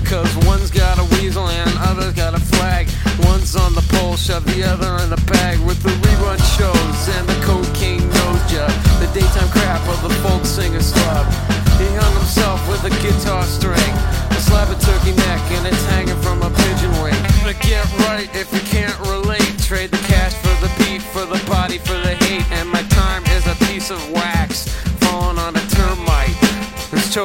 because one's got a weasel and other's got a flag. One's on the pole, shove the other in a bag with the rerun shows and the cocaine nose job. The daytime crap of the folk singer's club. He hung himself with a guitar string, a slab of turkey neck, and it's hanging from a pigeon wing. But get right if you can't relate. Trade the cash for the beat, for the body, for the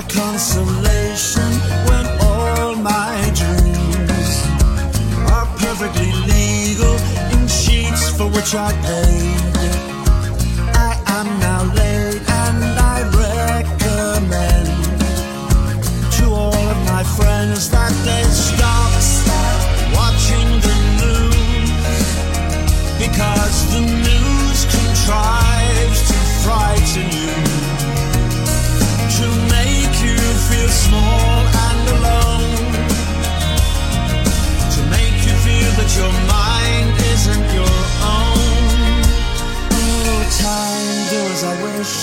A consolation when all my dreams are perfectly legal in sheets for which I paid. I am now late and I recommend to all of my friends that they stop watching the news because the news contrives feel small and alone, to make you feel that your mind isn't your own. Oh, time, do as I wish.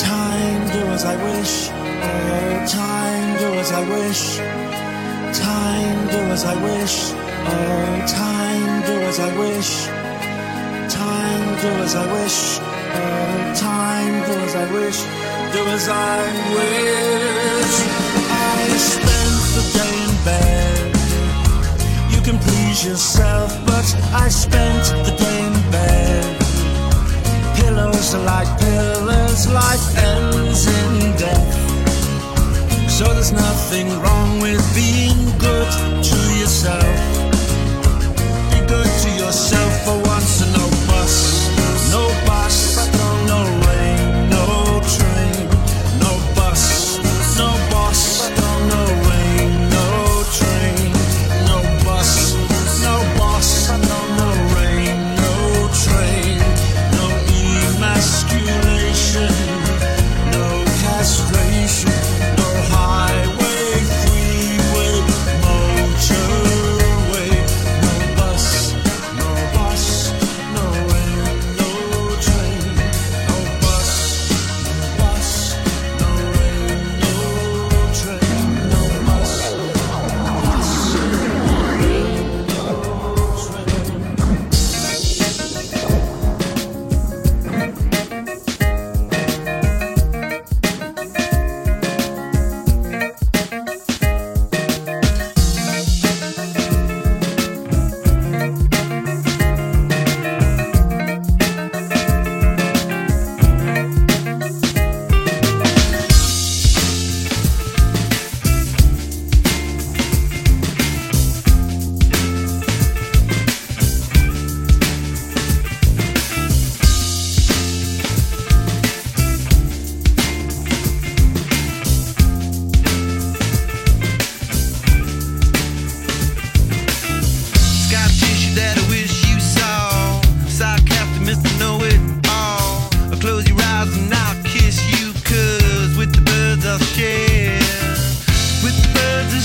Time, do as I wish. Oh, time, do as I wish. Time, do as I wish. Oh, time, do as I wish. Time, do as I wish. Oh, time, do as I wish. Do as I wish. I spent the day in bed. You can please yourself, but I spent the day in bed. Pillows are like pillars, life ends in death. So there's nothing wrong with being good to yourself. Be good to yourself for once and no bus,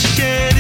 birds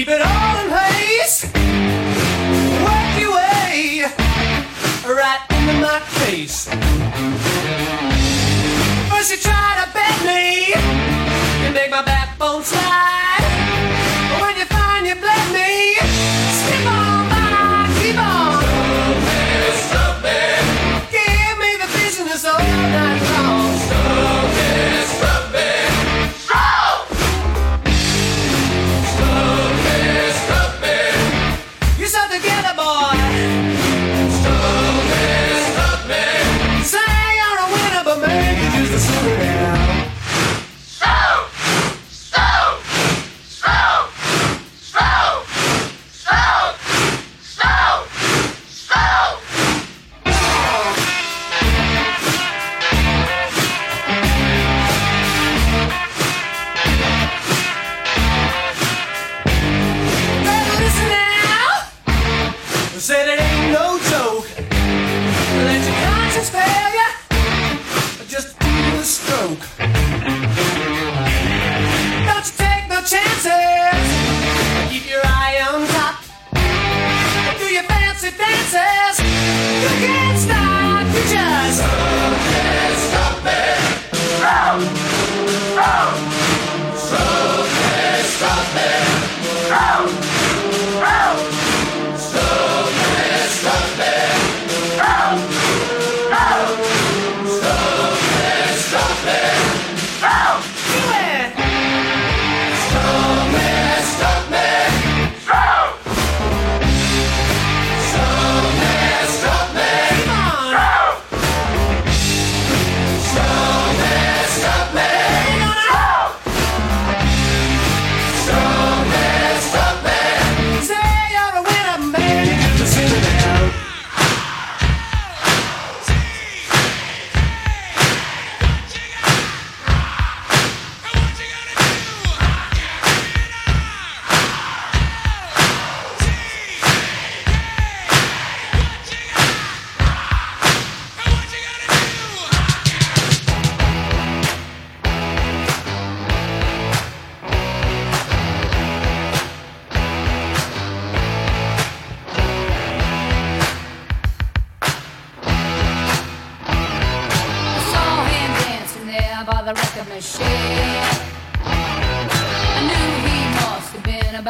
Keep it all in place. Work your way right into my face. First you try to bend me and make my backbone slide.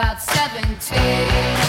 about 17.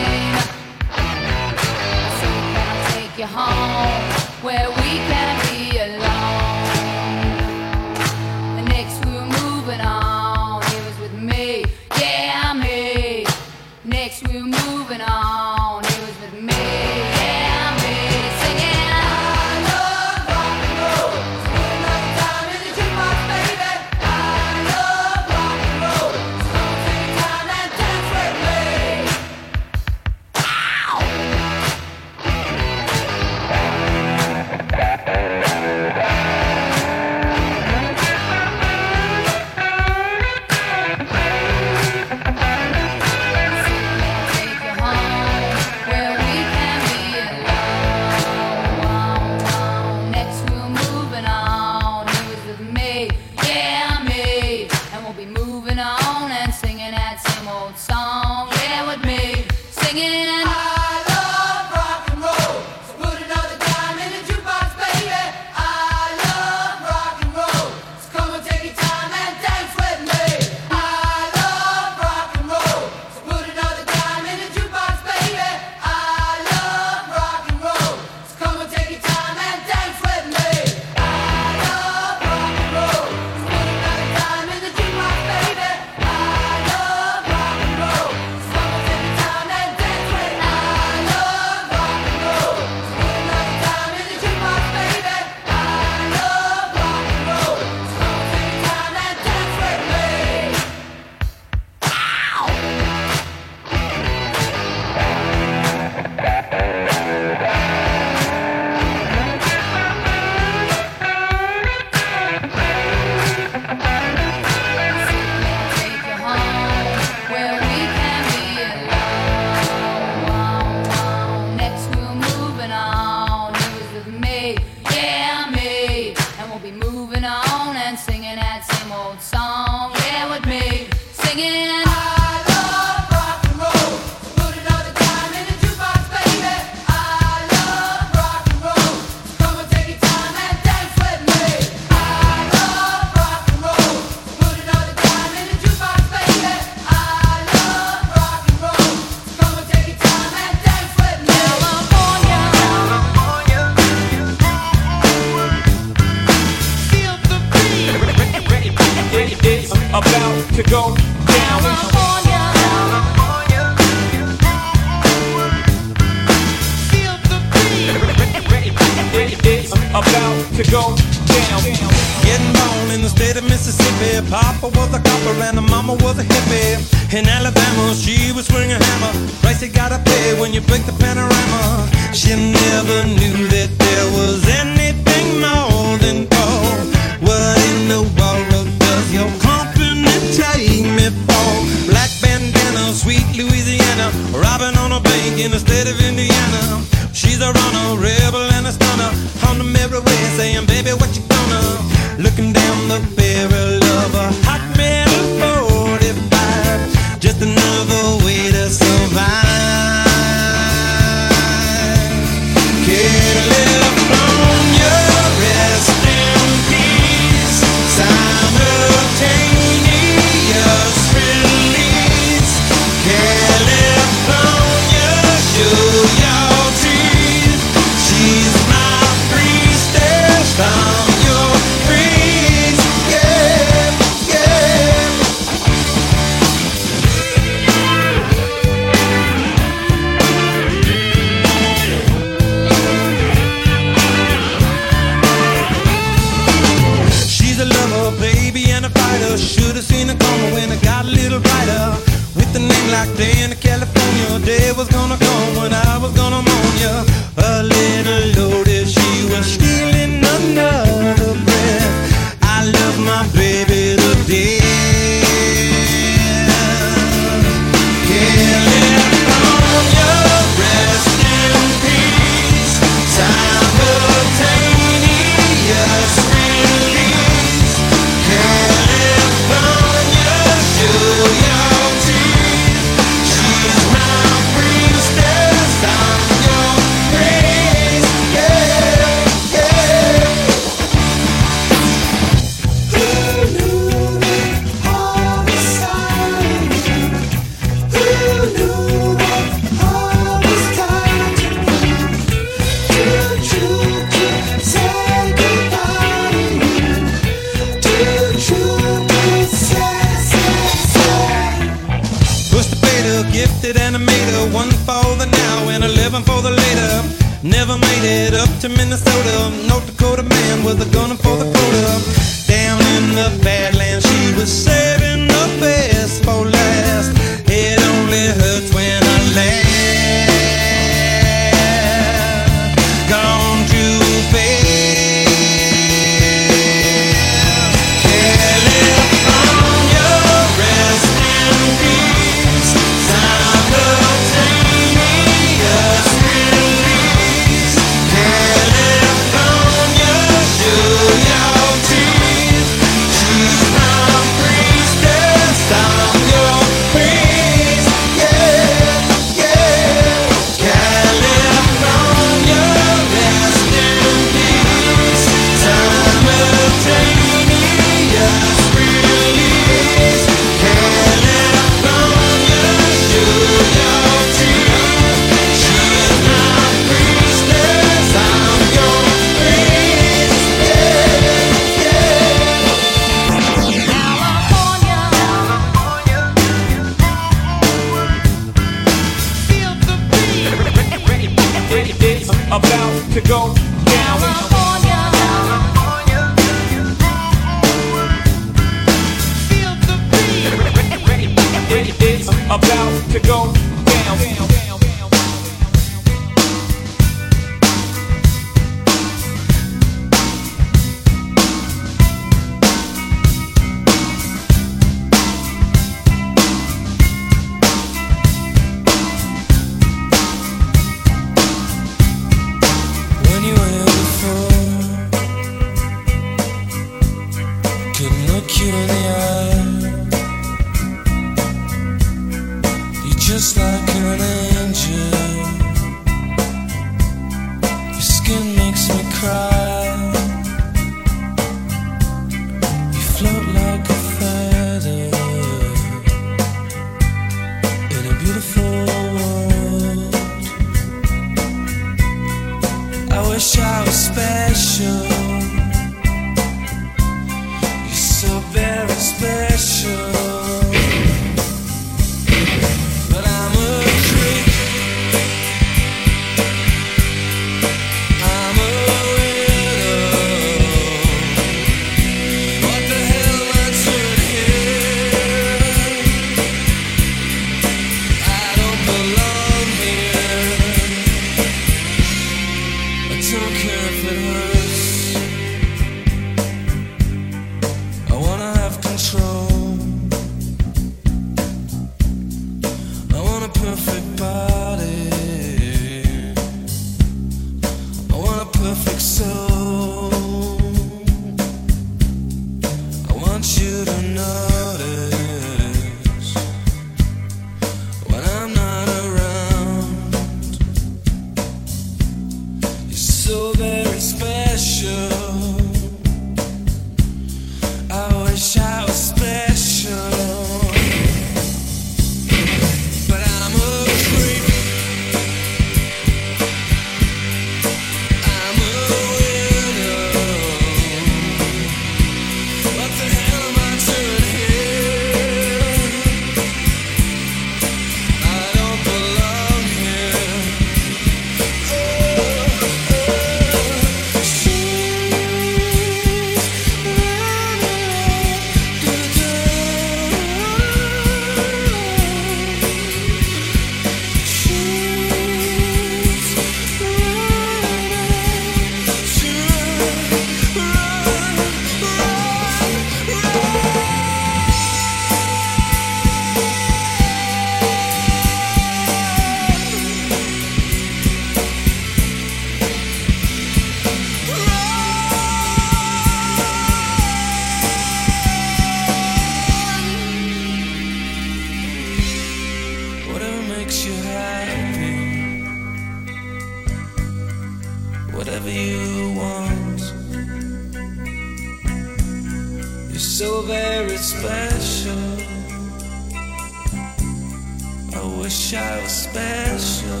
I wish I was special,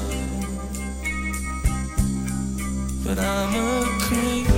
but I'm a creep.